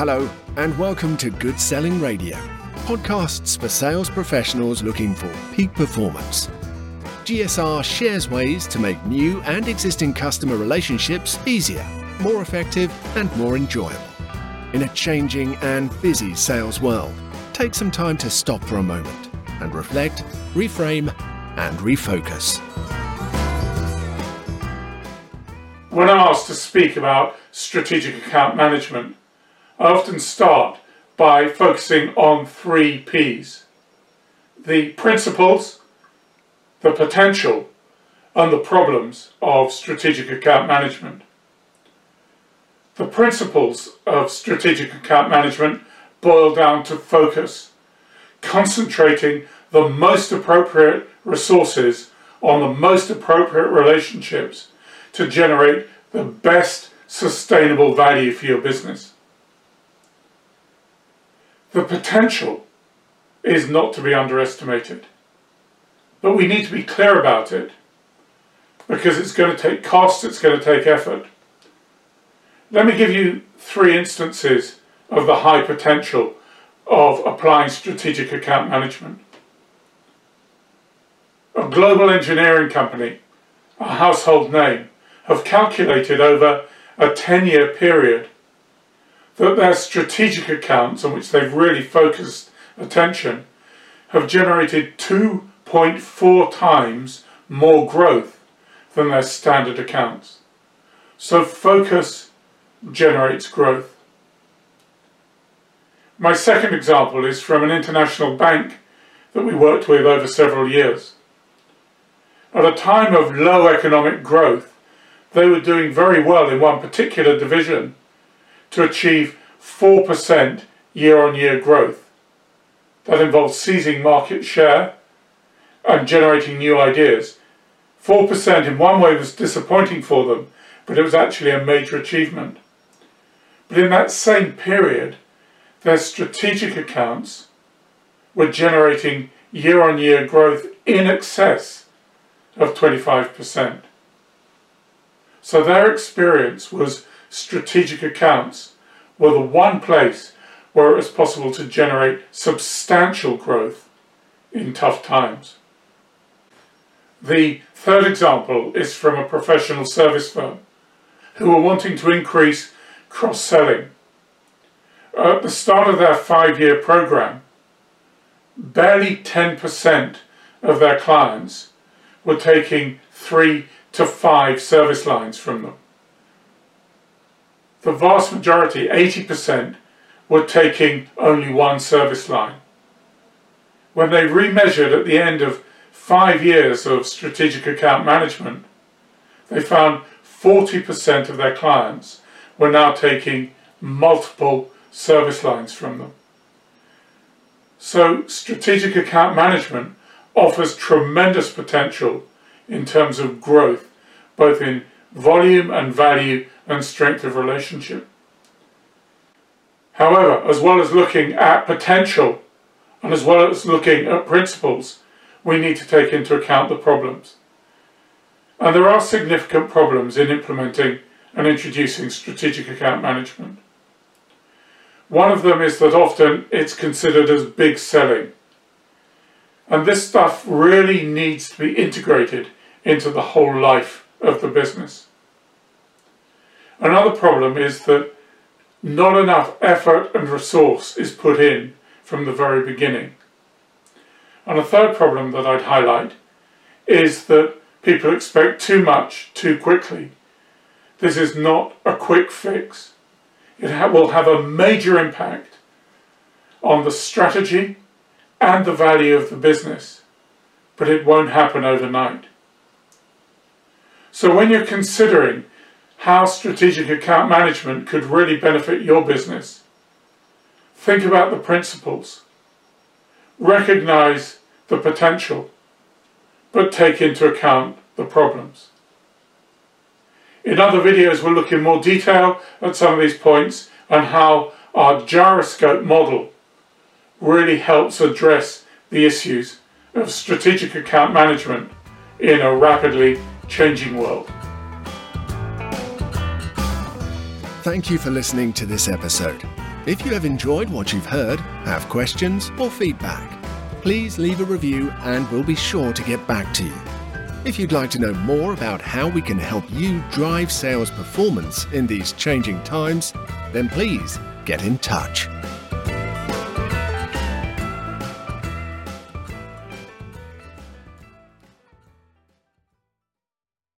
Hello, and welcome to Good Selling Radio, podcasts for sales professionals looking for peak performance. GSR shares ways to make new and existing customer relationships easier, more effective, and more enjoyable. In a changing and busy sales world, take some time to stop for a moment and reflect, reframe, and refocus. When asked to speak about strategic account management, I often start by focusing on three P's the principles, the potential, and the problems of strategic account management. The principles of strategic account management boil down to focus, concentrating the most appropriate resources on the most appropriate relationships to generate the best sustainable value for your business. The potential is not to be underestimated. But we need to be clear about it because it's going to take cost, it's going to take effort. Let me give you three instances of the high potential of applying strategic account management. A global engineering company, a household name, have calculated over a 10 year period that their strategic accounts on which they've really focused attention have generated 2.4 times more growth than their standard accounts. So focus generates growth. My second example is from an international bank that we worked with over several years. At a time of low economic growth, they were doing very well in one particular division to achieve 4% year on year growth. That involves seizing market share and generating new ideas. 4% in one way was disappointing for them, but it was actually a major achievement. But in that same period, their strategic accounts were generating year on year growth in excess of 25%. So their experience was strategic accounts were the one place where it was possible to generate substantial growth in tough times. The third example is from a professional service firm who were wanting to increase cross selling. At the start of their five year program, barely 10% of their clients were taking three to five service lines from them. The vast majority, 80%, were taking only one service line. When they remeasured at the end of five years of strategic account management, they found 40% of their clients were now taking multiple service lines from them. So, strategic account management offers tremendous potential in terms of growth, both in volume and value and strength of relationship. However, as well as looking at potential and as well as looking at principles, we need to take into account the problems. And there are significant problems in implementing and introducing strategic account management. One of them is that often it's considered as big selling. And this stuff really needs to be integrated into the whole life of the business. Another problem is that not enough effort and resource is put in from the very beginning. And a third problem that I'd highlight is that people expect too much too quickly. This is not a quick fix. It ha- will have a major impact on the strategy and the value of the business, but it won't happen overnight. So when you're considering how strategic account management could really benefit your business, think about the principles. Recognize the potential, but take into account the problems. In other videos, we'll look in more detail at some of these points and how our gyroscope model really helps address the issues of strategic account management in a rapidly changing world. Thank you for listening to this episode. If you have enjoyed what you've heard, have questions or feedback, please leave a review and we'll be sure to get back to you. If you'd like to know more about how we can help you drive sales performance in these changing times, then please get in touch.